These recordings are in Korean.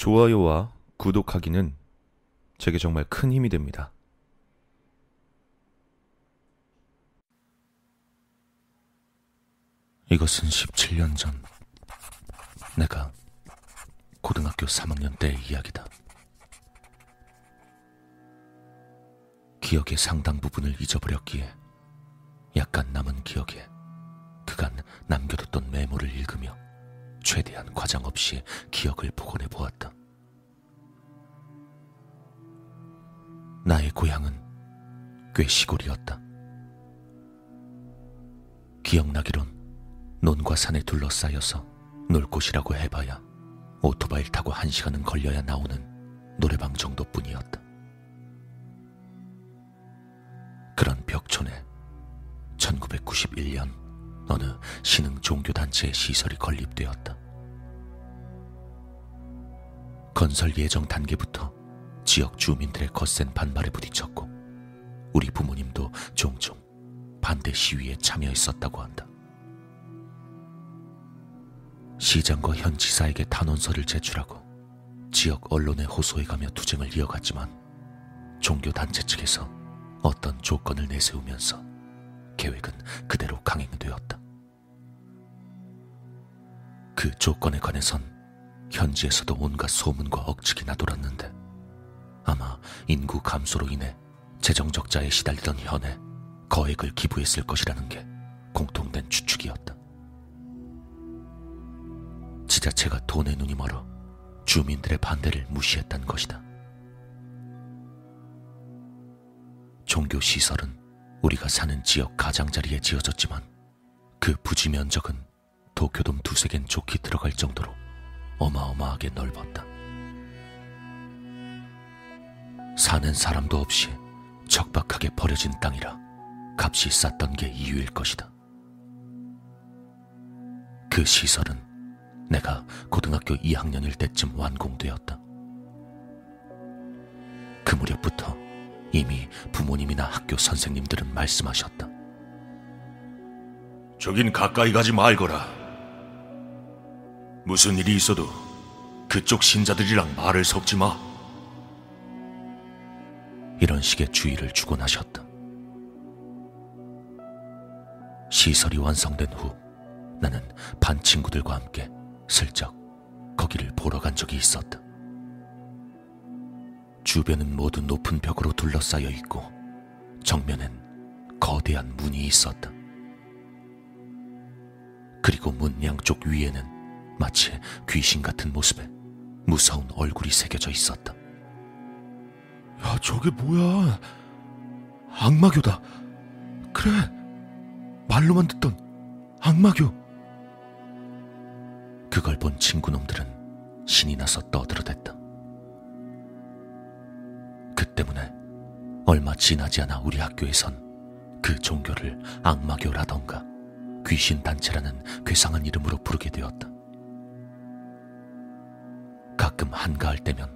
좋아요와 구독하기는 제게 정말 큰 힘이 됩니다. 이것은 17년 전 내가 고등학교 3학년 때의 이야기다. 기억의 상당 부분을 잊어버렸기에 약간 남은 기억에 그간 남겨뒀던 메모를 읽으며 최대한 과장 없이 기억을 복원해 보았다. 나의 고향은 꽤 시골이었다. 기억나기론 논과 산에 둘러싸여서 놀 곳이라고 해봐야 오토바이를 타고 한 시간은 걸려야 나오는 노래방 정도뿐이었다. 그런 벽촌에 1991년 어느 신흥 종교단체의 시설이 건립되었다. 건설 예정 단계부터 지역 주민들의 거센 반발에 부딪혔고 우리 부모님도 종종 반대 시위에 참여했었다고 한다. 시장과 현 지사에게 탄원서를 제출하고 지역 언론에 호소해가며 투쟁을 이어갔지만 종교단체 측에서 어떤 조건을 내세우면서 계획은 그대로 강행되었다. 그 조건에 관해선 현지에서도 온갖 소문과 억측이 나 돌았는데 아마 인구 감소로 인해 재정 적자에 시달리던 현에 거액을 기부했을 것이라는 게 공통된 추측이었다. 지자체가 돈에 눈이 멀어 주민들의 반대를 무시했단 것이다. 종교 시설은 우리가 사는 지역 가장자리에 지어졌지만 그 부지 면적은 도쿄돔 두세 갠 좋게 들어갈 정도로 어마어마하게 넓었다. 사는 사람도 없이 척박하게 버려진 땅이라 값이 쌌던 게 이유일 것이다. 그 시설은 내가 고등학교 2학년일 때쯤 완공되었다. 그 무렵부터 이미 부모님이나 학교 선생님들은 말씀하셨다. 저긴 가까이 가지 말거라. 무슨 일이 있어도 그쪽 신자들이랑 말을 섞지 마. 이런 식의 주의를 주곤 하셨다. 시설이 완성된 후 나는 반 친구들과 함께 슬쩍 거기를 보러 간 적이 있었다. 주변은 모두 높은 벽으로 둘러싸여 있고 정면엔 거대한 문이 있었다. 그리고 문 양쪽 위에는 마치 귀신 같은 모습에 무서운 얼굴이 새겨져 있었다. 야, 저게 뭐야? 악마교다. 그래. 말로만 듣던 악마교. 그걸 본 친구놈들은 신이 나서 떠들어댔다. 그 때문에 얼마 지나지 않아 우리 학교에선 그 종교를 악마교라던가 귀신단체라는 괴상한 이름으로 부르게 되었다. 가끔 한가할 때면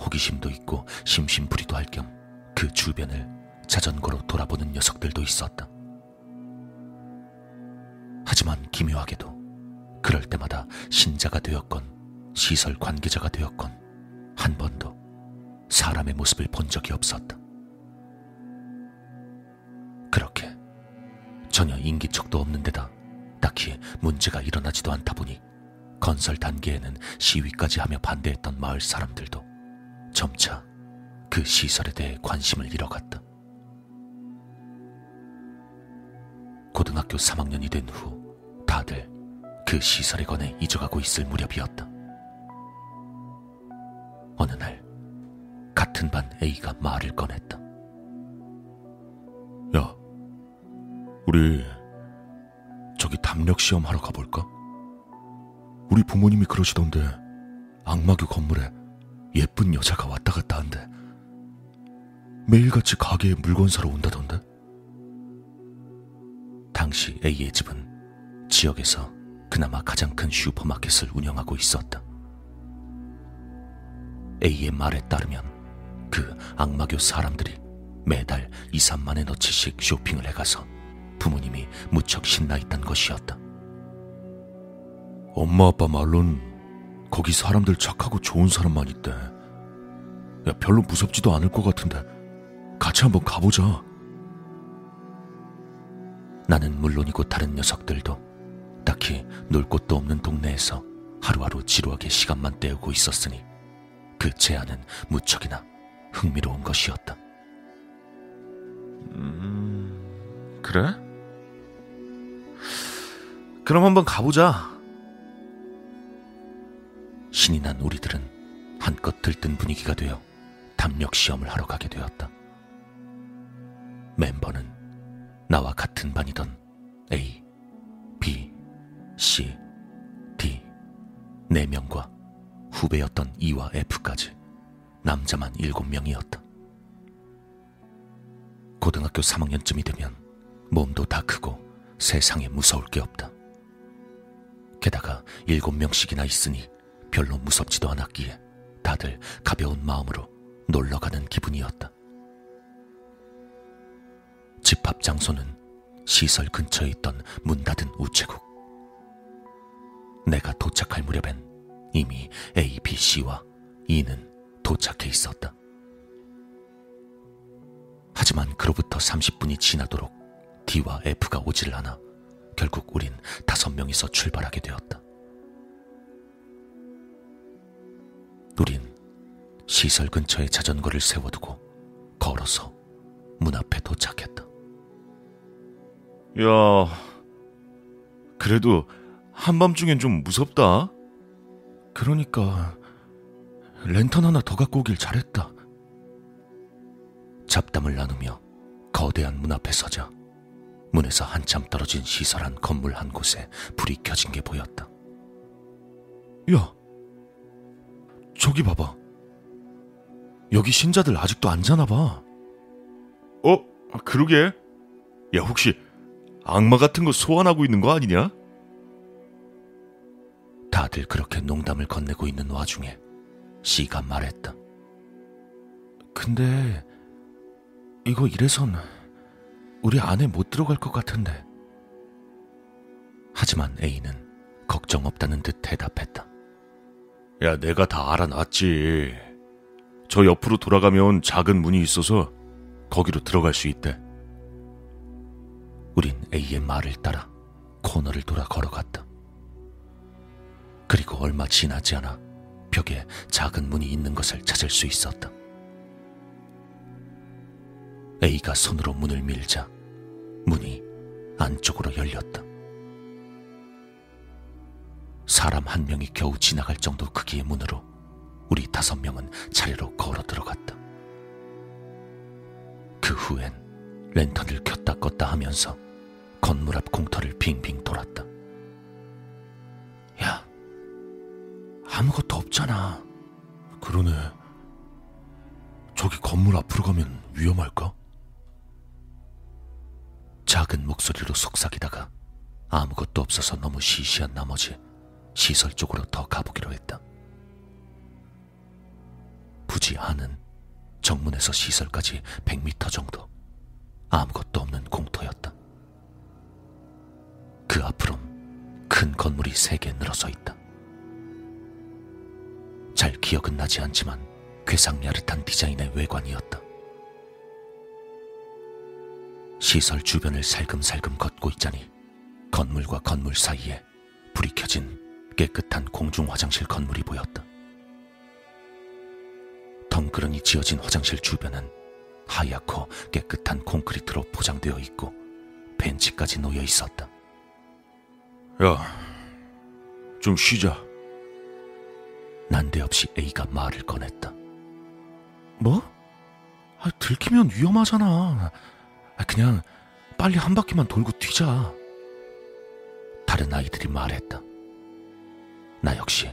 호기심도 있고 심심풀이도 할 겸 그 주변을 자전거로 돌아보는 녀석들도 있었다. 하지만 기묘하게도 그럴 때마다 신자가 되었건 시설 관계자가 되었건 한 번도 사람의 모습을 본 적이 없었다. 그렇게 전혀 인기척도 없는 데다 딱히 문제가 일어나지도 않다 보니 건설 단계에는 시위까지 하며 반대했던 마을 사람들도 점차 그 시설에 대해 관심을 잃어갔다. 고등학교 3학년이 된 후 다들 그 시설에 관해 잊어가고 있을 무렵이었다. 어느 날 같은 반 A가 말을 꺼냈다. 야, 우리 저기 담력 시험 하러 가볼까? 우리 부모님이 그러시던데 악마교 건물에 예쁜 여자가 왔다 갔다 한대. 매일같이 가게에 물건 사러 온다던데? 당시 A의 집은 지역에서 그나마 가장 큰 슈퍼마켓을 운영하고 있었다. A의 말에 따르면 그 악마교 사람들이 매달 2, 3만에 넣치씩 쇼핑을 해가서 부모님이 무척 신나 있단 것이었다. 엄마 아빠 말론 거기 사람들 착하고 좋은 사람만 있대. 야, 별로 무섭지도 않을 것 같은데 같이 한번 가보자. 나는 물론이고 다른 녀석들도 딱히 놀 곳도 없는 동네에서 하루하루 지루하게 시간만 때우고 있었으니 그 제안은 무척이나 흥미로운 것이었다. 음, 그래? 그럼 한번 가보자. 신이 난 우리들은 한껏 들뜬 분위기가 되어 담력 시험을 하러 가게 되었다. 멤버는 나와 같은 반이던 A, B, C, D 네 명과 후배였던 E와 F까지 남자만 일곱 명이었다. 고등학교 3학년쯤이 되면 몸도 다 크고 세상에 무서울 게 없다. 게다가 일곱 명씩이나 있으니 별로 무섭지도 않았기에 다들 가벼운 마음으로 놀러 가는 기분이었다. 집합 장소는 시설 근처에 있던 문 닫은 우체국. 내가 도착할 무렵엔 이미 A, B, C와 E는 도착해 있었다. 하지만 그로부터 30분이 지나도록 D와 F가 오지를 않아 결국 우린 다섯 명이서 출발하게 되었다. 우린 시설 근처에 자전거를 세워두고 걸어서 문 앞에 도착했다. 야, 그래도 한밤중엔 좀 무섭다. 그러니까 랜턴 하나 더 갖고 오길 잘했다. 잡담을 나누며 거대한 문 앞에 서자 문에서 한참 떨어진 시설 한 건물 한 곳에 불이 켜진 게 보였다. 야, 저기 봐봐. 여기 신자들 아직도 안 자나 봐. 어? 그러게. 야, 혹시 악마 같은 거 소환하고 있는 거 아니냐? 다들 그렇게 농담을 건네고 있는 와중에 씨가 말했다. 근데 이거 이래선 우리 안에 못 들어갈 것 같은데. 하지만 A는 걱정 없다는 듯 대답했다. 야, 내가 다 알아놨지. 저 옆으로 돌아가면 작은 문이 있어서 거기로 들어갈 수 있대. 우린 A의 말을 따라 코너를 돌아 걸어갔다. 그리고 얼마 지나지 않아 벽에 작은 문이 있는 것을 찾을 수 있었다. A가 손으로 문을 밀자 문이 안쪽으로 열렸다. 사람 한 명이 겨우 지나갈 정도 크기의 문으로 우리 다섯 명은 차례로 걸어 들어갔다. 그 후엔 랜턴을 켰다 껐다 하면서 건물 앞 공터를 빙빙 돌았다. 야, 아무것도 없잖아. 그러네. 저기 건물 앞으로 가면 위험할까? 작은 목소리로 속삭이다가 아무것도 없어서 너무 시시한 나머지 시설 쪽으로 더 가보기로 했다. 부지 안은 정문에서 시설까지 100m 정도 아무것도 없는 공터였다. 그 앞으론 큰 건물이 세 개 늘어서 있다. 잘 기억은 나지 않지만 괴상야릇한 디자인의 외관이었다. 시설 주변을 살금살금 걷고 있자니 건물과 건물 사이에 불이 켜진 깨끗한 공중 화장실 건물이 보였다. 덩그러니 지어진 화장실 주변은 하얗고 깨끗한 콘크리트로 포장되어 있고 벤치까지 놓여 있었다. 야, 좀 쉬자. 난데없이 A가 말을 꺼냈다. 뭐? 아, 들키면 위험하잖아. 아, 그냥 빨리 한 바퀴만 돌고 뛰자. 다른 아이들이 말했다. 나 역시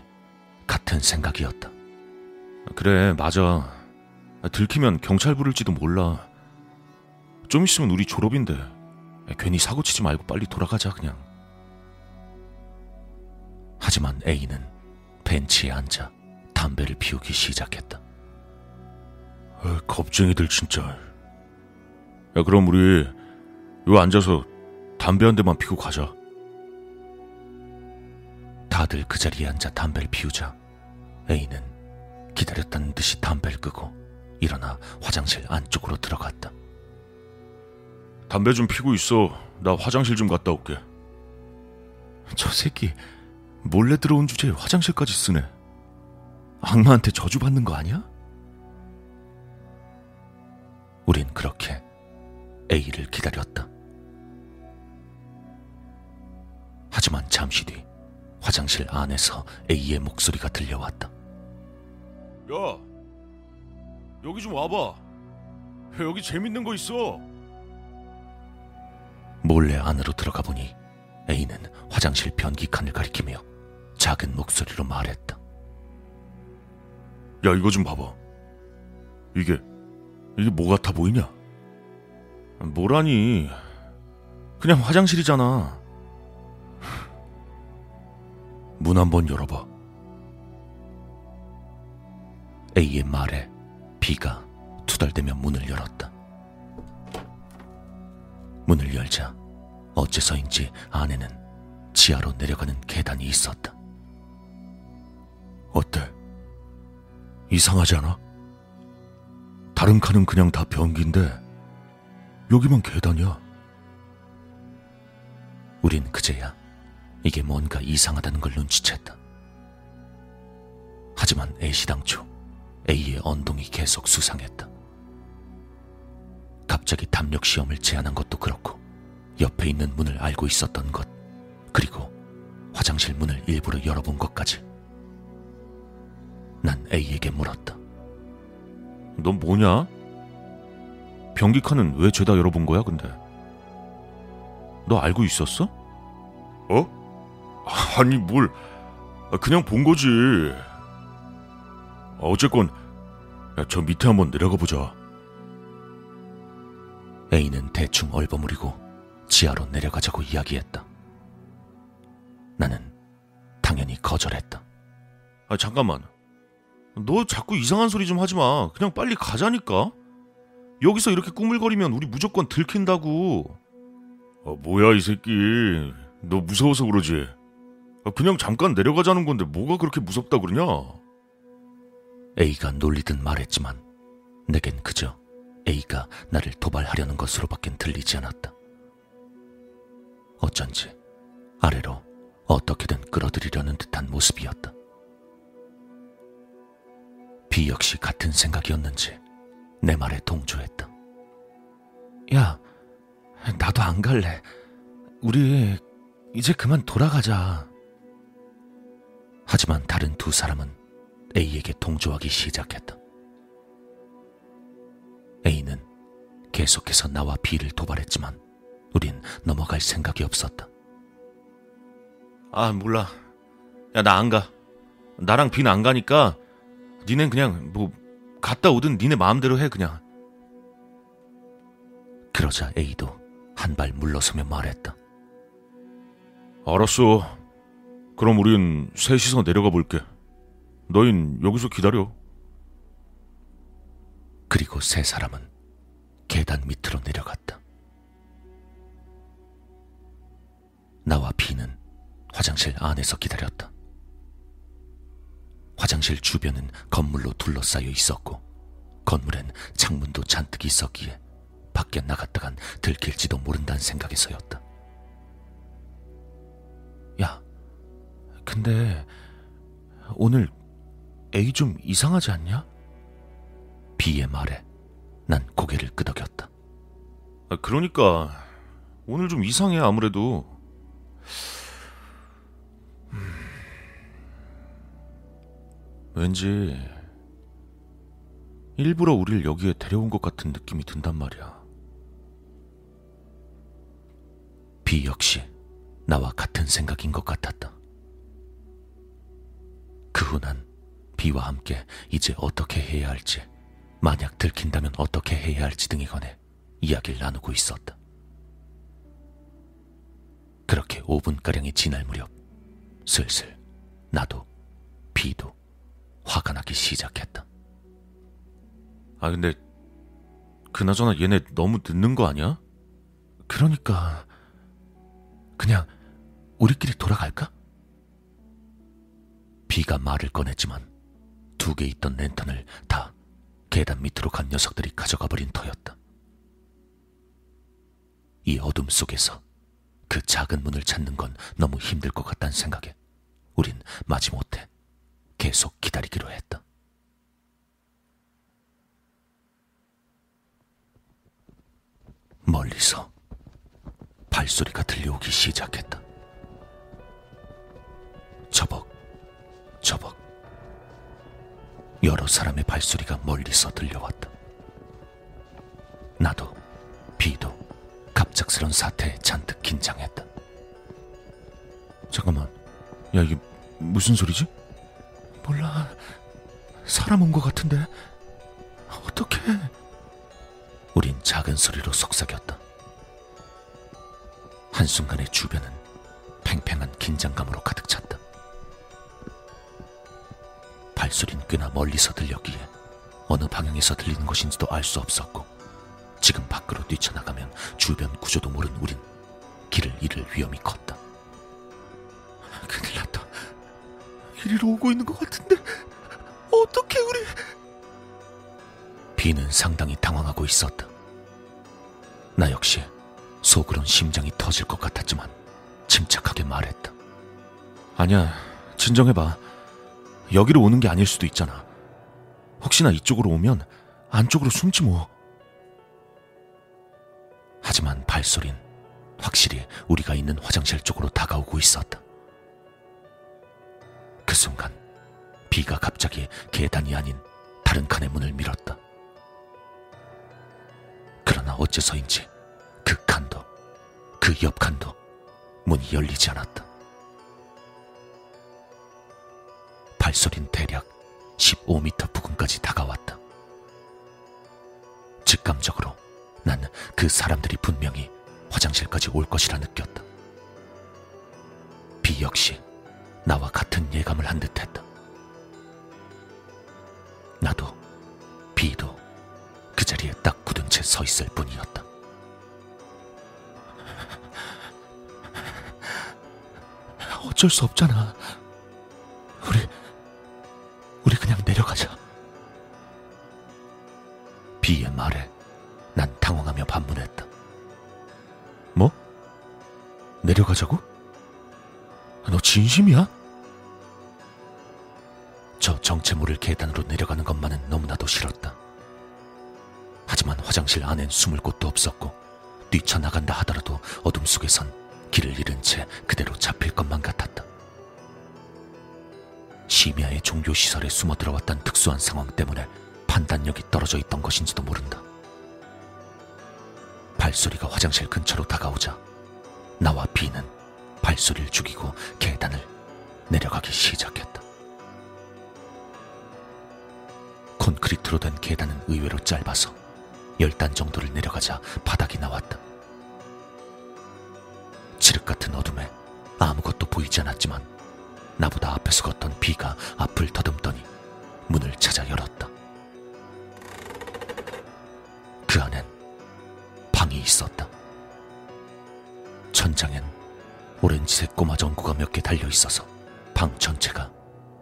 같은 생각이었다. 그래, 맞아. 들키면 경찰 부를지도 몰라. 좀 있으면 우리 졸업인데. 괜히 사고 치지 말고 빨리 돌아가자, 그냥. 하지만 A는 벤치에 앉아 담배를 피우기 시작했다. 아, 겁쟁이들 진짜. 야, 그럼 우리 요 앉아서 담배 한 대만 피고 가자. 다들 그 자리에 앉아 담배를 피우자 A는 기다렸다는 듯이 담배를 끄고 일어나 화장실 안쪽으로 들어갔다. 담배 좀 피고 있어. 나 화장실 좀 갔다 올게. 저 새끼 몰래 들어온 주제에 화장실까지 쓰네. 악마한테 저주받는 거 아니야? 우린 그렇게 A를 기다렸다. 하지만 잠시 뒤 화장실 안에서 A의 목소리가 들려왔다. 야, 여기 좀 와봐. 여기 재밌는 거 있어. 몰래 안으로 들어가 보니 A는 화장실 변기칸을 가리키며 작은 목소리로 말했다. 야, 이거 좀 봐봐. 이게, 이게 뭐 같아 보이냐? 뭐라니. 그냥 화장실이잖아. 문 한번 열어봐. A의 말에 B가 투덜대며 문을 열었다. 문을 열자 어째서인지 안에는 지하로 내려가는 계단이 있었다. 어때? 이상하지 않아? 다른 칸은 그냥 다 변기인데 여기만 계단이야. 우린 그제야 이게 뭔가 이상하다는 걸 눈치챘다. 하지만 애시당초 A의 언동이 계속 수상했다. 갑자기 담력 시험을 제안한 것도 그렇고 옆에 있는 문을 알고 있었던 것 그리고 화장실 문을 일부러 열어본 것까지 난 A에게 물었다. 넌 뭐냐? 변기 칸은 왜 죄다 열어본 거야, 근데? 너 알고 있었어? 어? 아니, 뭘. 그냥 본 거지. 어쨌건, 야, 저 밑에 한번 내려가 보자. A는 대충 얼버무리고 지하로 내려가자고 이야기했다. 나는 당연히 거절했다. 아, 잠깐만. 너 자꾸 이상한 소리 좀 하지 마. 그냥 빨리 가자니까. 여기서 이렇게 꾸물거리면 우리 무조건 들킨다고. 아, 뭐야, 이 새끼. 너 무서워서 그러지. 아, 그냥 잠깐 내려가자는 건데 뭐가 그렇게 무섭다 그러냐? A가 놀리듯 말했지만 내겐 그저 A가 나를 도발하려는 것으로밖엔 들리지 않았다. 어쩐지 아래로 어떻게든 끌어들이려는 듯한 모습이었다. B 역시 같은 생각이었는지 내 말에 동조했다. 야, 나도 안 갈래. 우리 이제 그만 돌아가자. 하지만 다른 두 사람은 A에게 동조하기 시작했다. A는 계속해서 나와 B를 도발했지만 우린 넘어갈 생각이 없었다. 아, 몰라. 야, 나 안 가. 나랑 빈안 가니까 니넨 그냥 뭐 갔다 오든 니네 마음대로 해 그냥. 그러자 A도 한 발 물러서며 말했다. 알았어. 그럼 우린 셋이서 내려가 볼게. 너흰 여기서 기다려. 그리고 세 사람은 계단 밑으로 내려갔다. 나와 B는 화장실 안에서 기다렸다. 화장실 주변은 건물로 둘러싸여 있었고 건물엔 창문도 잔뜩 있었기에 밖에 나갔다간 들킬지도 모른다는 생각에서였다. 근데 오늘 A 좀 이상하지 않냐? B의 말에 난 고개를 끄덕였다. 아, 그러니까 오늘 좀 이상해 아무래도. 음. 왠지 일부러 우릴 여기에 데려온 것 같은 느낌이 든단 말이야. B 역시 나와 같은 생각인 것 같았다. 그 후난 B와 함께 이제 어떻게 해야 할지, 만약 들킨다면 어떻게 해야 할지 등에 관해 이야기를 나누고 있었다. 그렇게 5분가량이 지날 무렵 슬슬 나도 B도 화가 나기 시작했다. 아 근데 그나저나 얘네 너무 늦는 거 아니야? 그러니까 그냥 우리끼리 돌아갈까? 비가 말을 꺼냈지만 두 개 있던 랜턴을 다 계단 밑으로 간 녀석들이 가져가 버린 터였다. 이 어둠 속에서 그 작은 문을 찾는 건 너무 힘들 것 같다는 생각에 우린 마지못해 계속 기다리기로 했다. 멀리서 발소리가 들려오기 시작했다. 저벅. 여러 사람의 발소리가 멀리서 들려왔다. 나도, 비도 갑작스런 사태에 잔뜩 긴장했다. 잠깐만. 야, 이게 무슨 소리지? 몰라. 사람 온 것 같은데. 어떻게? 우린 작은 소리로 속삭였다. 한순간에 주변은 팽팽한 긴장감으로 가득 찼다. 발소린 꽤나 멀리서 들렸기에 어느 방향에서 들리는 것인지도 알 수 없었고 지금 밖으로 뛰쳐나가면 주변 구조도 모른 우린 길을 잃을 위험이 컸다. 큰일 났다. 이리로 오고 있는 것 같은데. 어떻게 우리... 비는 상당히 당황하고 있었다. 나 역시 속으론 심장이 터질 것 같았지만 침착하게 말했다. 아니야. 진정해봐. 여기로 오는 게 아닐 수도 있잖아. 혹시나 이쪽으로 오면 안쪽으로 숨지 뭐. 하지만 발소린 확실히 우리가 있는 화장실 쪽으로 다가오고 있었다. 그 순간 비가 갑자기 계단이 아닌 다른 칸의 문을 밀었다. 그러나 어째서인지 그 칸도 그 옆 칸도 문이 열리지 않았다. 발소린 대략 15m 부근까지 다가왔다. 직감적으로 난 그 사람들이 분명히 화장실까지 올 것이라 느꼈다. 비 역시 나와 같은 예감을 한 듯했다. 나도 비도 그 자리에 딱 굳은 채 서 있을 뿐이었다. 어쩔 수 없잖아. 우리, 그냥 내려가자. 비의 말에 난 당황하며 반문했다. 뭐? 내려가자고? 너 진심이야? 저 정체 모를 계단으로 내려가는 것만은 너무나도 싫었다. 하지만 화장실 안엔 숨을 곳도 없었고 뛰쳐나간다 하더라도 어둠 속에선 길을 잃은 채 그대로 잡힐 것만 같았다. 심야의 종교시설에 숨어 들어왔던 특수한 상황 때문에 판단력이 떨어져 있던 것인지도 모른다. 발소리가 화장실 근처로 다가오자 나와 비는 발소리를 죽이고 계단을 내려가기 시작했다. 콘크리트로 된 계단은 의외로 짧아서 열단 정도를 내려가자 바닥이 나왔다. 칠흑 같은 어둠에 아무것도 보이지 않았지만 나보다 앞에서 걷던 비가 앞을 더듬더니 문을 찾아 열었다. 그 안엔 방이 있었다. 천장엔 오렌지색 꼬마 전구가 몇 개 달려 있어서 방 전체가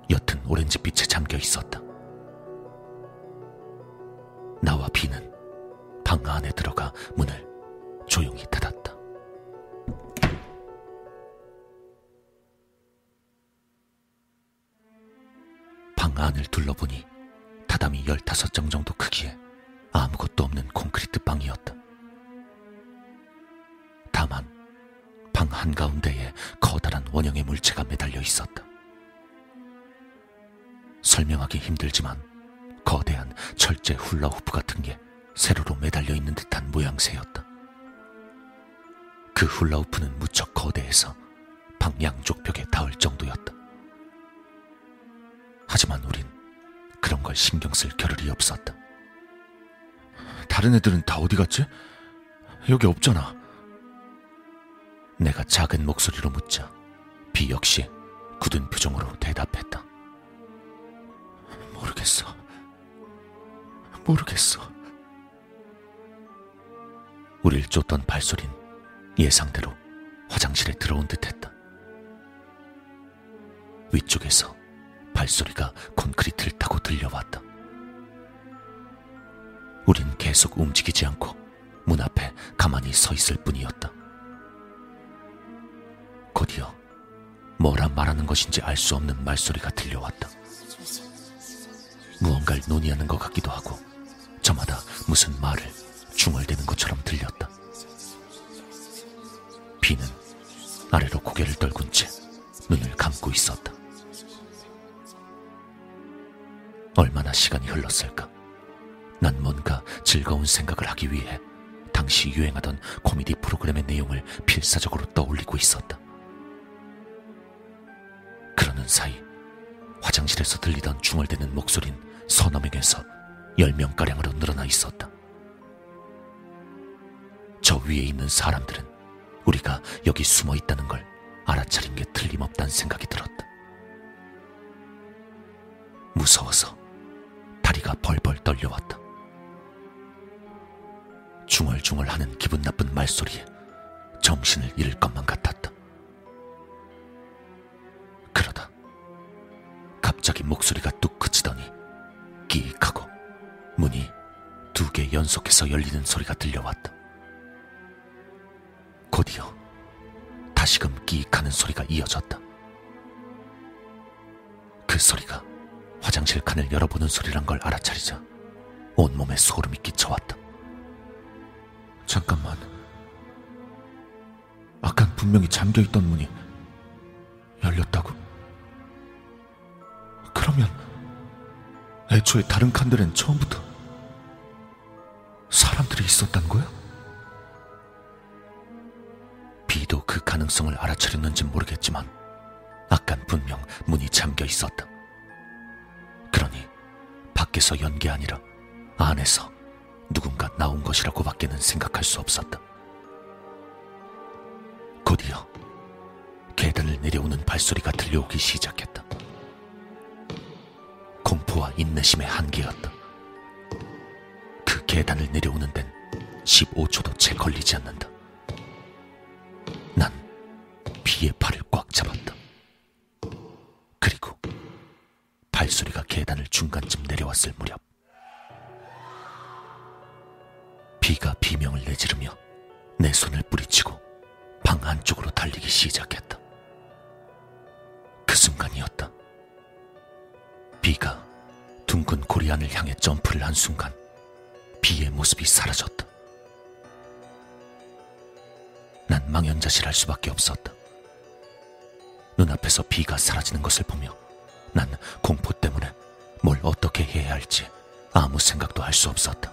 옅은 오렌지빛에 잠겨 있었다. 나와 비는 방 안에 들어가 문을 조용히 닫았다. 방 안을 둘러보니 다담이 15장 정도 크기에 아무것도 없는 콘크리트 방이었다. 다만 방 한가운데에 커다란 원형의 물체가 매달려 있었다. 설명하기 힘들지만 거대한 철제 훌라후프 같은 게 세로로 매달려 있는 듯한 모양새였다. 그 훌라후프는 무척 거대해서 방 양쪽 벽에 닿을 정도였다. 하지만 우린 그런 걸 신경 쓸 겨를이 없었다. 다른 애들은 다 어디 갔지? 여기 없잖아. 내가 작은 목소리로 묻자 비 역시 굳은 표정으로 대답했다. 모르겠어. 모르겠어. 우릴 쫓던 발소린 예상대로 화장실에 들어온 듯 했다. 위쪽에서 발소리가 콘크리트를 타고 들려왔다. 우린 계속 움직이지 않고 문 앞에 가만히 서 있을 뿐이었다. 곧이어 뭐라 말하는 것인지 알 수 없는 말소리가 들려왔다. 무언가를 논의하는 것 같기도 하고 저마다 무슨 말을 중얼대는 것처럼 들렸다. 비는 아래로 고개를 떨군 채 시간이 흘렀을까? 난 뭔가 즐거운 생각을 하기 위해 당시 유행하던 코미디 프로그램의 내용을 필사적으로 떠올리고 있었다. 그러는 사이 화장실에서 들리던 중얼대는 목소린 서너 명에서 열 명가량으로 늘어나 있었다. 저 위에 있는 사람들은 우리가 여기 숨어 있다는 걸 알아차린 게 틀림없다는 생각이 들었다. 무서워서 다리가 벌벌 떨려왔다. 중얼중얼 하는 기분 나쁜 말소리에 정신을 잃을 것만 같았다. 그러다 갑자기 목소리가 뚝 그치더니 끼익하고 문이 두 개 연속해서 열리는 소리가 들려왔다. 곧이어 다시금 끼익하는 소리가 이어졌다. 그 소리가 화장실 칸을 열어보는 소리란 걸 알아차리자 온몸에 소름이 끼쳐왔다. 잠깐만. 아깐 분명히 잠겨있던 문이 열렸다고? 그러면 애초에 다른 칸들엔 처음부터 사람들이 있었단 거야? 비도 그 가능성을 알아차렸는지 모르겠지만 아깐 분명 문이 잠겨 있었다. 그러니 밖에서 연게 아니라 안에서 누군가 나온 것이라고 밖에는 생각할 수 없었다. 곧이어 계단을 내려오는 발소리가 들려오기 시작했다. 공포와 인내심의 한계였다. 그 계단을 내려오는 데는 15초도 채 걸리지 않는다. 난 비의 팔을 꽉 잡았다. 그리고 발소리가 계단을 중간쯤 내려왔을 무렵 비가 비명을 내지르며 내 손을 뿌리치고 방 안쪽으로 달리기 시작했다. 그 순간이었다. 비가 둥근 고리 안을 향해 점프를 한 순간 비의 모습이 사라졌다. 난 망연자실할 수밖에 없었다. 눈앞에서 비가 사라지는 것을 보며 난 공포 때문에 뭘 어떻게 해야 할지 아무 생각도 할 수 없었다.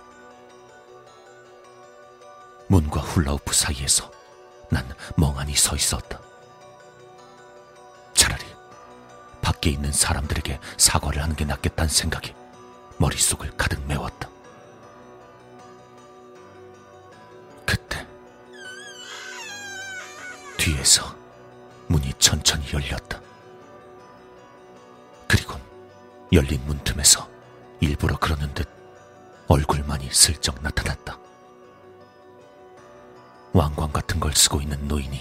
문과 훌라우프 사이에서 난 멍하니 서 있었다. 차라리 밖에 있는 사람들에게 사과를 하는 게 낫겠다는 생각이 머릿속을 가득 메웠다. 그때 뒤에서 문이 천천히 열렸다. 그리고 열린 문틈에서 일부러 그러는 듯 얼굴만이 슬쩍 나타났다. 왕관 같은 걸 쓰고 있는 노인이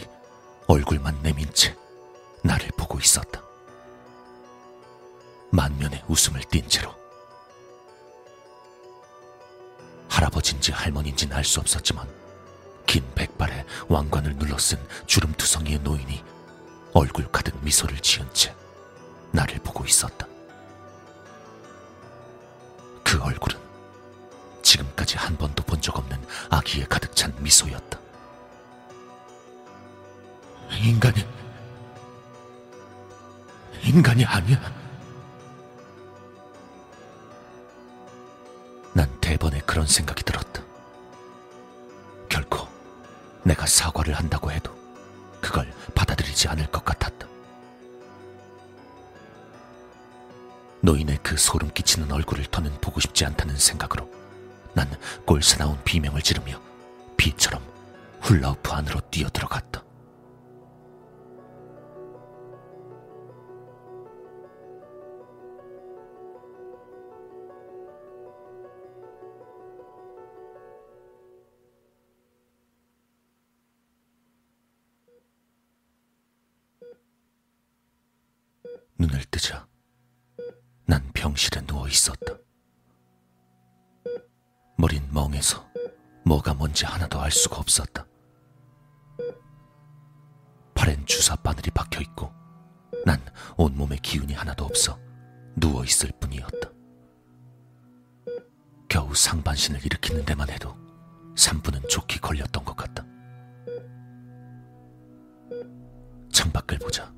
얼굴만 내민 채 나를 보고 있었다. 만면에 웃음을 띤 채로. 할아버지인지 할머니인지는 알 수 없었지만 긴 백발에 왕관을 눌러쓴 주름투성이의 노인이 얼굴 가득 미소를 지은 채 나를 보고 있었다. 그 얼굴은 지금까지 한 번도 본 적 없는 아기에 가득 찬 미소였다. 인간이 인간이 아니야. 난 대번에 그런 생각이 들었다. 결코 내가 사과를 한다고 해도 그걸 받아들이지 않을 것 같았다. 노인의 그 소름 끼치는 얼굴을 더는 보고 싶지 않다는 생각으로 난 꼴사나운 비명을 지르며 비처럼 훌라우프 안으로 뛰어들어갔다. 눈을 뜨자 난 병실에 누워 있었다. 머린 멍해서 뭐가 뭔지 하나도 알 수가 없었다. 팔엔 주사 바늘이 박혀 있고 난 온몸에 기운이 하나도 없어 누워 있을 뿐이었다. 겨우 상반신을 일으키는 데만 해도 3분은 좋게 걸렸던 것 같다. 창밖을 보자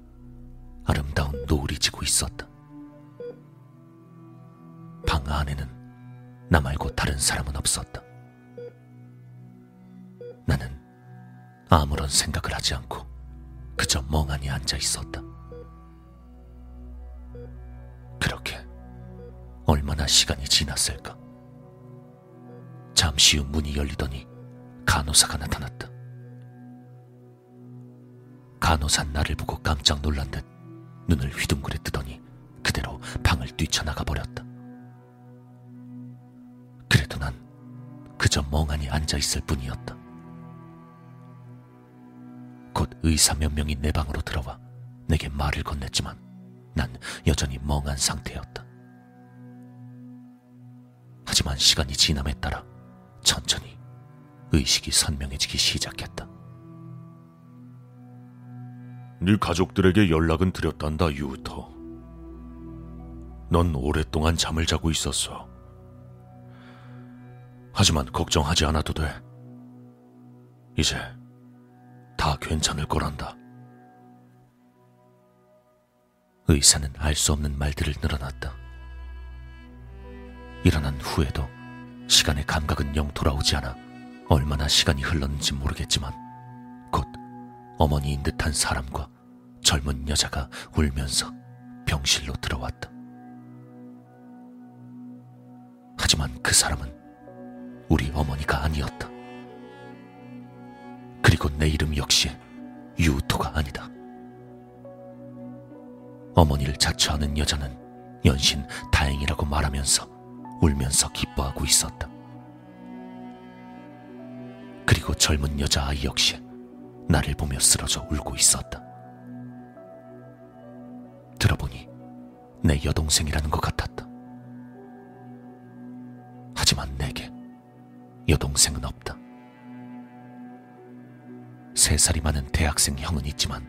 아름다운 노을이 지고 있었다. 방 안에는 나 말고 다른 사람은 없었다. 나는 아무런 생각을 하지 않고 그저 멍하니 앉아 있었다. 그렇게 얼마나 시간이 지났을까? 잠시 후 문이 열리더니 간호사가 나타났다. 간호사 나를 보고 깜짝 놀란 듯 눈을 휘둥그레 뜨더니 그대로 방을 뛰쳐나가 버렸다. 그저 멍하니 앉아 있을 뿐이었다. 곧 의사 몇 명이 내 방으로 들어와 내게 말을 건넸지만 난 여전히 멍한 상태였다. 하지만 시간이 지남에 따라 천천히 의식이 선명해지기 시작했다. 네 가족들에게 연락은 드렸단다, 유토. 넌 오랫동안 잠을 자고 있었어. 하지만 걱정하지 않아도 돼. 이제 다 괜찮을 거란다. 의사는 알 수 없는 말들을 늘어놨다. 일어난 후에도 시간의 감각은 영 돌아오지 않아 얼마나 시간이 흘렀는지 모르겠지만 곧 어머니인 듯한 사람과 젊은 여자가 울면서 병실로 들어왔다. 하지만 그 사람은 우리 어머니가 아니었다. 그리고 내 이름 역시 유토가 아니다. 어머니를 자처하는 여자는 연신 다행이라고 말하면서 울면서 기뻐하고 있었다. 그리고 젊은 여자아이 역시 나를 보며 쓰러져 울고 있었다. 들어보니 내 여동생이라는 것 같았다. 여동생은 없다. 세 살이 많은 대학생 형은 있지만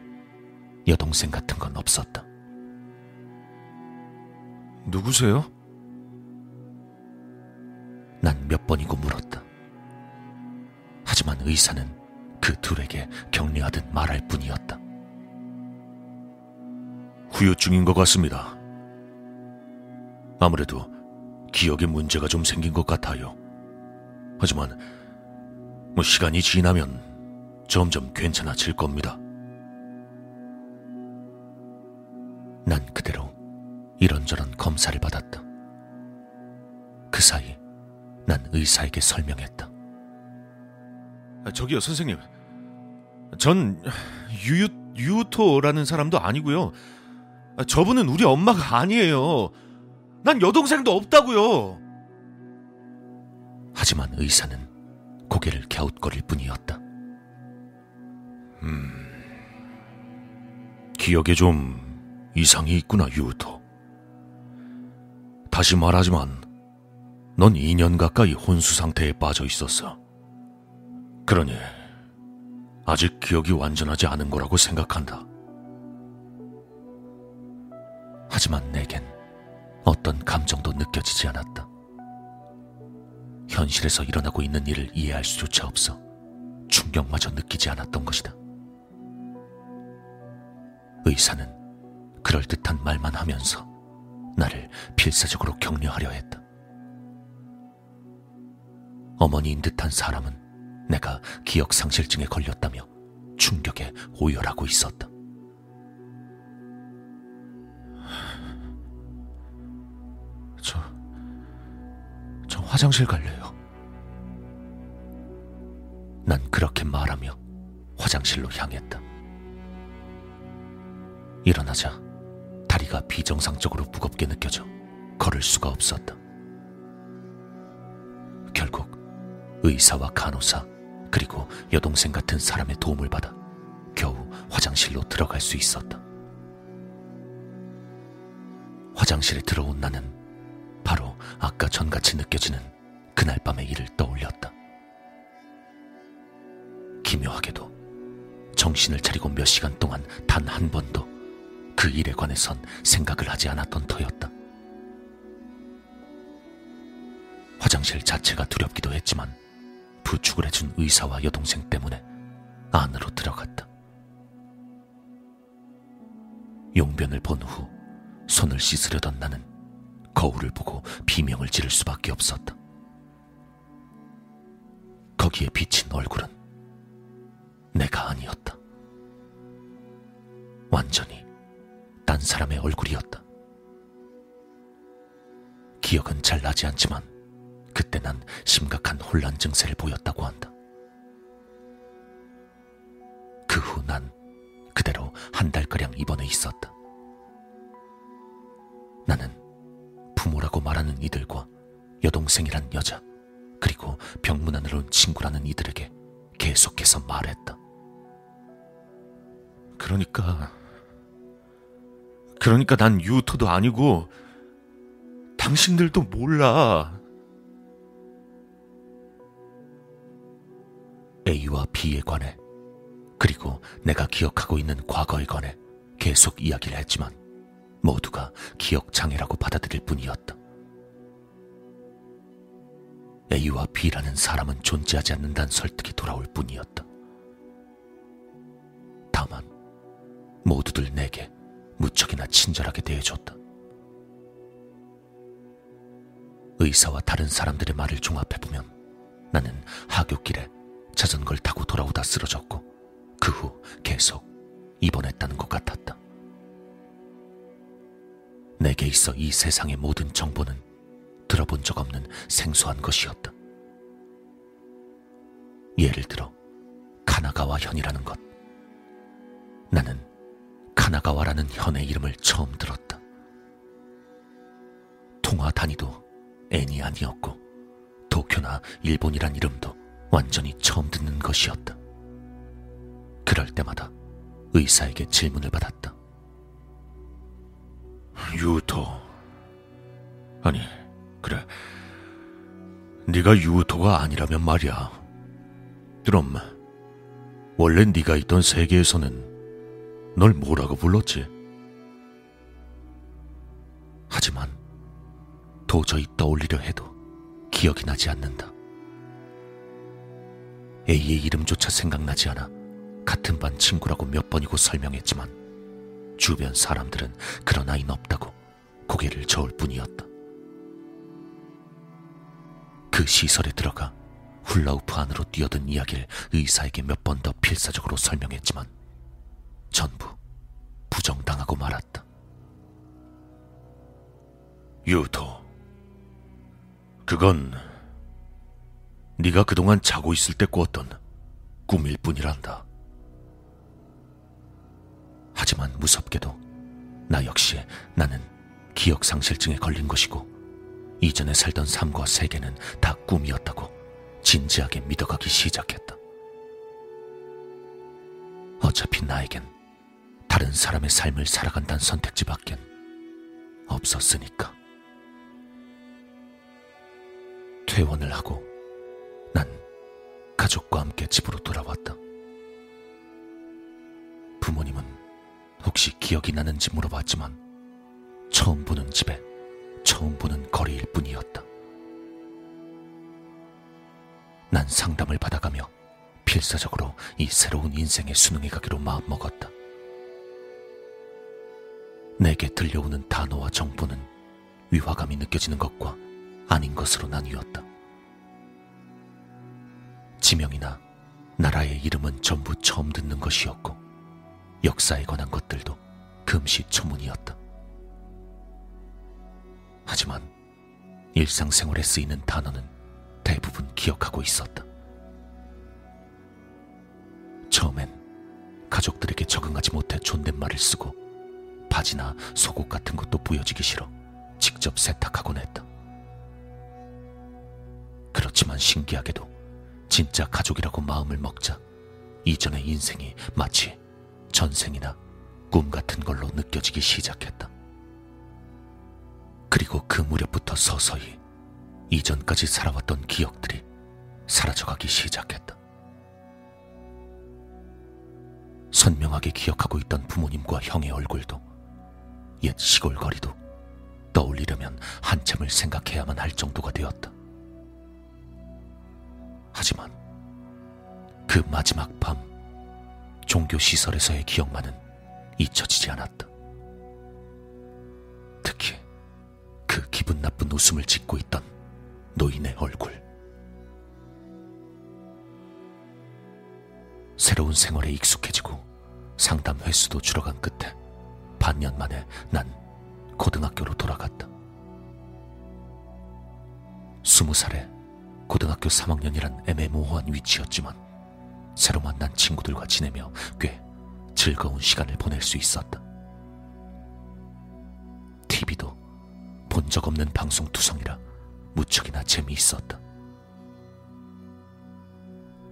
여동생 같은 건 없었다. 누구세요? 난 몇 번이고 물었다. 하지만 의사는 그 둘에게 격려하듯 말할 뿐이었다. 후유증인 것 같습니다. 아무래도 기억에 문제가 좀 생긴 것 같아요. 하지만 뭐 시간이 지나면 점점 괜찮아질 겁니다. 난 그대로 이런저런 검사를 받았다. 그 사이 난 의사에게 설명했다. 아, 저기요, 선생님. 전 유유 유토라는 사람도 아니고요. 아, 저분은 우리 엄마가 아니에요. 난 여동생도 없다고요. 하지만 의사는 고개를 갸웃거릴 뿐이었다. 기억에 좀 이상이 있구나, 유토. 다시 말하지만 넌 2년 가까이 혼수 상태에 빠져 있었어. 그러니 아직 기억이 완전하지 않은 거라고 생각한다. 하지만 내겐 어떤 감정도 느껴지지 않았다. 현실에서 일어나고 있는 일을 이해할 수조차 없어 충격마저 느끼지 않았던 것이다. 의사는 그럴듯한 말만 하면서 나를 필사적으로 격려하려 했다. 어머니인 듯한 사람은 내가 기억상실증에 걸렸다며 충격에 오열하고 있었다. 화장실 갈래요. 난 그렇게 말하며 화장실로 향했다. 일어나자 다리가 비정상적으로 무겁게 느껴져 걸을 수가 없었다. 결국 의사와 간호사 그리고 여동생 같은 사람의 도움을 받아 겨우 화장실로 들어갈 수 있었다. 화장실에 들어온 나는 아까 전같이 느껴지는 그날 밤의 일을 떠올렸다. 기묘하게도 정신을 차리고 몇 시간 동안 단 한 번도 그 일에 관해선 생각을 하지 않았던 터였다. 화장실 자체가 두렵기도 했지만 부축을 해준 의사와 여동생 때문에 안으로 들어갔다. 용변을 본 후 손을 씻으려던 나는 거울을 보고 비명을 지를 수밖에 없었다. 거기에 비친 얼굴은 내가 아니었다. 완전히 딴 사람의 얼굴이었다. 기억은 잘 나지 않지만 그때 난 심각한 혼란 증세를 보였다고 한다. 그 후 난 그대로 한 달가량 입원해 있었다. 나는 부모라고 말하는 이들과 여동생이란 여자, 그리고 병문 안으로 온 친구라는 이들에게 계속해서 말했다. 그러니까 그러니까 난 유토도 아니고 당신들도 몰라. A와 B에 관해 그리고 내가 기억하고 있는 과거에 관해 계속 이야기를 했지만 모두가 기억 장애라고 받아들일 뿐이었다. A와 B라는 사람은 존재하지 않는다는 설득이 돌아올 뿐이었다. 다만 모두들 내게 무척이나 친절하게 대해줬다. 의사와 다른 사람들의 말을 종합해보면 나는 하굣길에 자전거를 타고 돌아오다 쓰러졌고 그 후 계속 입원했다는 것 같았다. 내게 있어 이 세상의 모든 정보는 들어본 적 없는 생소한 것이었다. 예를 들어 카나가와 현이라는 것. 나는 카나가와라는 현의 이름을 처음 들었다. 통화 단위도 N이 아니었고 도쿄나 일본이란 이름도 완전히 처음 듣는 것이었다. 그럴 때마다 의사에게 질문을 받았다. 유토. 아니, 그래. 네가 유토가 아니라면 말이야. 그럼 원래 네가 있던 세계에서는 널 뭐라고 불렀지? 하지만 도저히 떠올리려 해도 기억이 나지 않는다. A의 이름조차 생각나지 않아 같은 반 친구라고 몇 번이고 설명했지만 주변 사람들은 그런 아이는 없다고 고개를 저을 뿐이었다. 그 시설에 들어가 훌라우프 안으로 뛰어든 이야기를 의사에게 몇 번 더 필사적으로 설명했지만 전부 부정당하고 말았다. 유토. 그건 네가 그동안 자고 있을 때 꿨던 꿈일 뿐이란다. 하지만 무섭게도 나 역시 나는 기억상실증에 걸린 것이고 이전에 살던 삶과 세계는 다 꿈이었다고 진지하게 믿어가기 시작했다. 어차피 나에겐 다른 사람의 삶을 살아간다는 선택지 밖엔 없었으니까. 퇴원을 하고 난 가족과 함께 집으로 돌아왔다. 기억이 나는지 물어봤지만 처음 보는 집에 처음 보는 거리일 뿐이었다. 난 상담을 받아가며 필사적으로 이 새로운 인생에 수능해 가기로 마음먹었다. 내게 들려오는 단어와 정보는 위화감이 느껴지는 것과 아닌 것으로 나뉘었다. 지명이나 나라의 이름은 전부 처음 듣는 것이었고 역사에 관한 것들도 금시초문이었다. 하지만 일상생활에 쓰이는 단어는 대부분 기억하고 있었다. 처음엔 가족들에게 적응하지 못해 존댓말을 쓰고 바지나 속옷 같은 것도 보여지기 싫어 직접 세탁하곤 했다. 그렇지만 신기하게도 진짜 가족이라고 마음을 먹자 이전의 인생이 마치 전생이나 꿈 같은 걸로 느껴지기 시작했다. 그리고 그 무렵부터 서서히 이전까지 살아왔던 기억들이 사라져가기 시작했다. 선명하게 기억하고 있던 부모님과 형의 얼굴도 옛 시골 거리도 떠올리려면 한참을 생각해야만 할 정도가 되었다. 하지만 그 마지막 밤 종교 시설에서의 기억만은 잊혀지지 않았다. 특히 그 기분 나쁜 웃음을 짓고 있던 노인의 얼굴. 새로운 생활에 익숙해지고 상담 횟수도 줄어간 끝에 반년 만에 난 고등학교로 돌아갔다. 스무 살에 고등학교 3학년이란 애매모호한 위치였지만 새로 만난 친구들과 지내며 꽤 즐거운 시간을 보낼 수 있었다. TV도 본 적 없는 방송 투성이라 무척이나 재미있었다.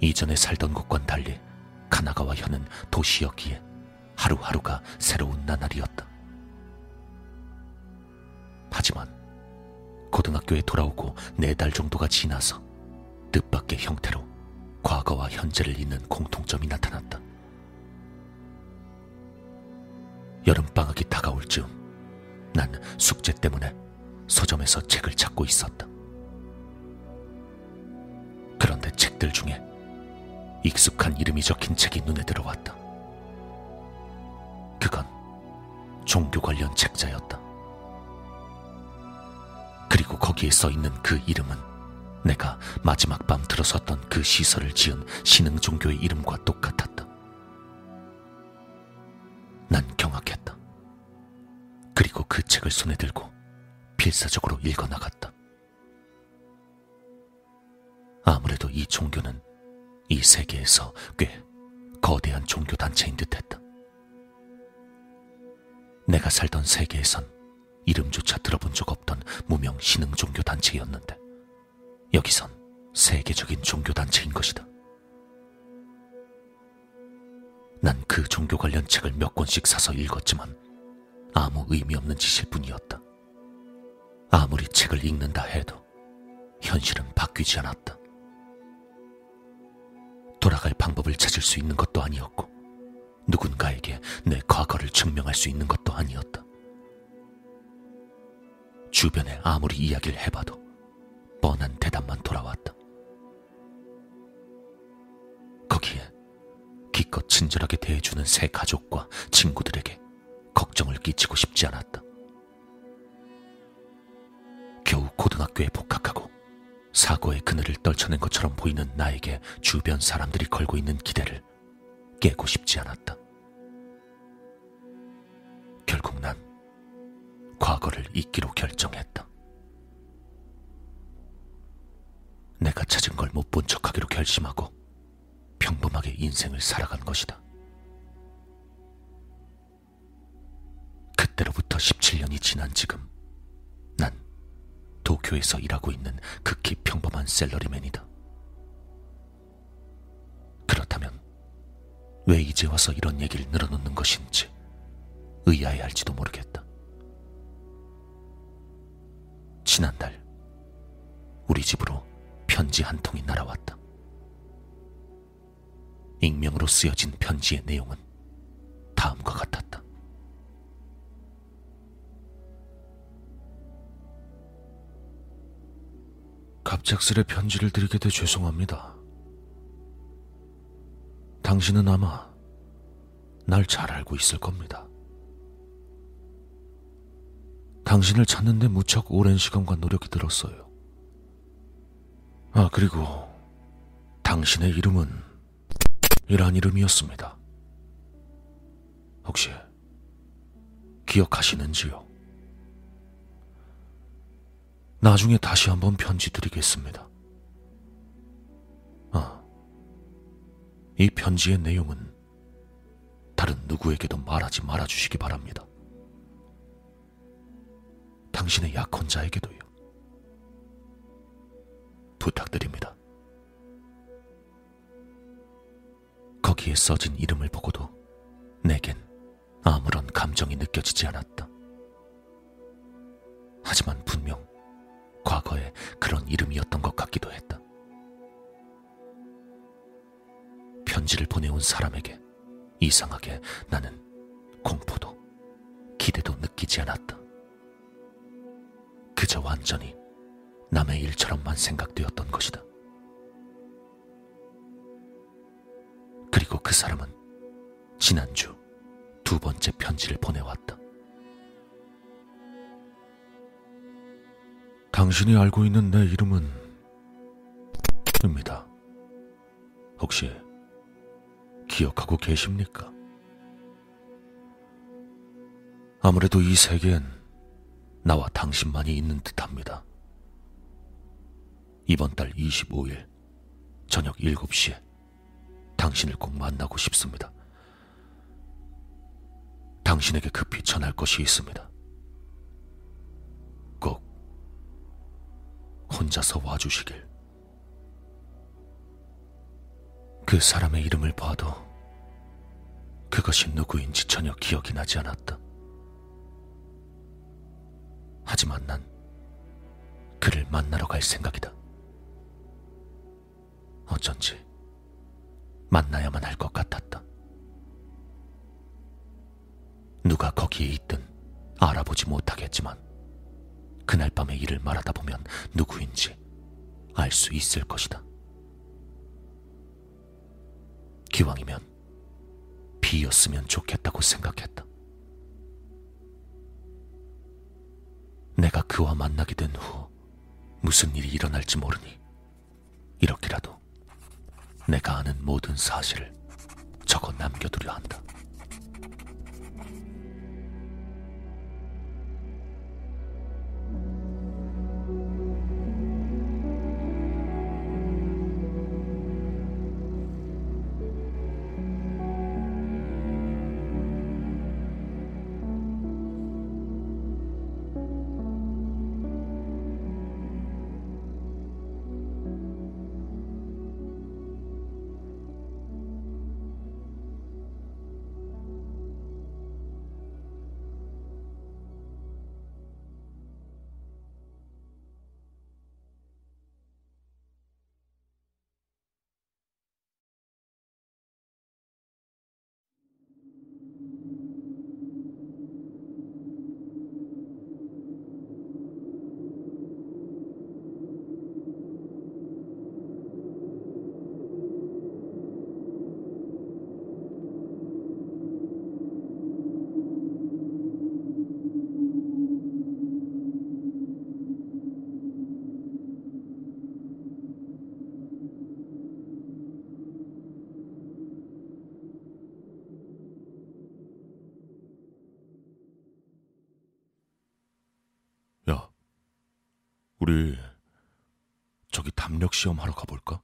이전에 살던 곳과는 달리 가나가와 현은 도시였기에 하루하루가 새로운 나날이었다. 하지만 고등학교에 돌아오고 네 달 정도가 지나서 뜻밖의 형태로 과거와 현재를 잇는 공통점이 나타났다. 여름방학이 다가올 즈음 난 숙제 때문에 서점에서 책을 찾고 있었다. 그런데 책들 중에 익숙한 이름이 적힌 책이 눈에 들어왔다. 그건 종교 관련 책자였다. 그리고 거기에 써 있는 그 이름은 내가 마지막 밤 들어섰던 그 시설을 지은 신흥 종교의 이름과 똑같았다. 난 경악했다. 그 책을 손에 들고 필사적으로 읽어 나갔다. 아무래도 이 종교는 이 세계에서 꽤 거대한 종교 단체인 듯 했다. 내가 살던 세계에선 이름조차 들어본 적 없던 무명 신흥 종교 단체였는데 여기선 세계적인 종교 단체인 것이다. 난 그 종교 관련 책을 몇 권씩 사서 읽었지만 아무 의미 없는 짓일 뿐이었다. 아무리 책을 읽는다 해도 현실은 바뀌지 않았다. 돌아갈 방법을 찾을 수 있는 것도 아니었고 누군가에게 내 과거를 증명할 수 있는 것도 아니었다. 주변에 아무리 이야기를 해봐도 뻔한 대답만 돌아왔다. 거기에 기껏 친절하게 대해주는 새 가족과 친구들에게 끼치고 싶지 않았다. 겨우 고등학교에 복학하고 사고의 그늘을 떨쳐낸 것처럼 보이는 나에게 주변 사람들이 걸고 있는 기대를 깨고 싶지 않았다. 결국 난 과거를 잊기로 결정했다. 내가 찾은 걸 못 본 척하기로 결심하고 평범하게 인생을 살아간 것이다. 그때로부터 17년이 지난 지금 난 도쿄에서 일하고 있는 극히 평범한 셀러리맨이다. 그렇다면 왜 이제 와서 이런 얘기를 늘어놓는 것인지 의아해할지도 모르겠다. 지난달 우리 집으로 편지 한 통이 날아왔다. 익명으로 쓰여진 편지의 내용은 다음과 같았다. 갑작스레 편지를 드리게 돼 죄송합니다. 당신은 아마 날 잘 알고 있을 겁니다. 당신을 찾는데 무척 오랜 시간과 노력이 들었어요. 아, 그리고 당신의 이름은 이란 이름이었습니다. 혹시 기억하시는지요? 나중에 다시 한번 편지 드리겠습니다. 아, 이 편지의 내용은 다른 누구에게도 말하지 말아주시기 바랍니다. 당신의 약혼자에게도요. 부탁드립니다. 거기에 써진 이름을 보고도 내겐 아무런 감정이 느껴지지 않았다. 하지만 분명 과거에 그런 이름이었던 것 같기도 했다. 편지를 보내온 사람에게 이상하게 나는 공포도 기대도 느끼지 않았다. 그저 완전히 남의 일처럼만 생각되었던 것이다. 그리고 그 사람은 지난주 두 번째 편지를 보내왔다. 당신이 알고 있는 내 이름은 입니다. 혹시 기억하고 계십니까? 아무래도 이 세계엔 나와 당신만이 있는 듯 합니다. 이번 달 25일 저녁 7시에 당신을 꼭 만나고 싶습니다. 당신에게 급히 전할 것이 있습니다. 혼자서 와주시길. 그 사람의 이름을 봐도 그것이 누구인지 전혀 기억이 나지 않았다. 하지만 난 그를 만나러 갈 생각이다. 어쩐지 만나야만 할 것 같았다. 누가 거기에 있든 알아보지 못하겠지만 그날 밤의 일을 말하다 보면 누구인지 알 수 있을 것이다. 기왕이면 비였으면 좋겠다고 생각했다. 내가 그와 만나게 된 후 무슨 일이 일어날지 모르니 이렇게라도 내가 아는 모든 사실을 적어 남겨두려 한다. 우리 저기 담력 시험 하러 가볼까?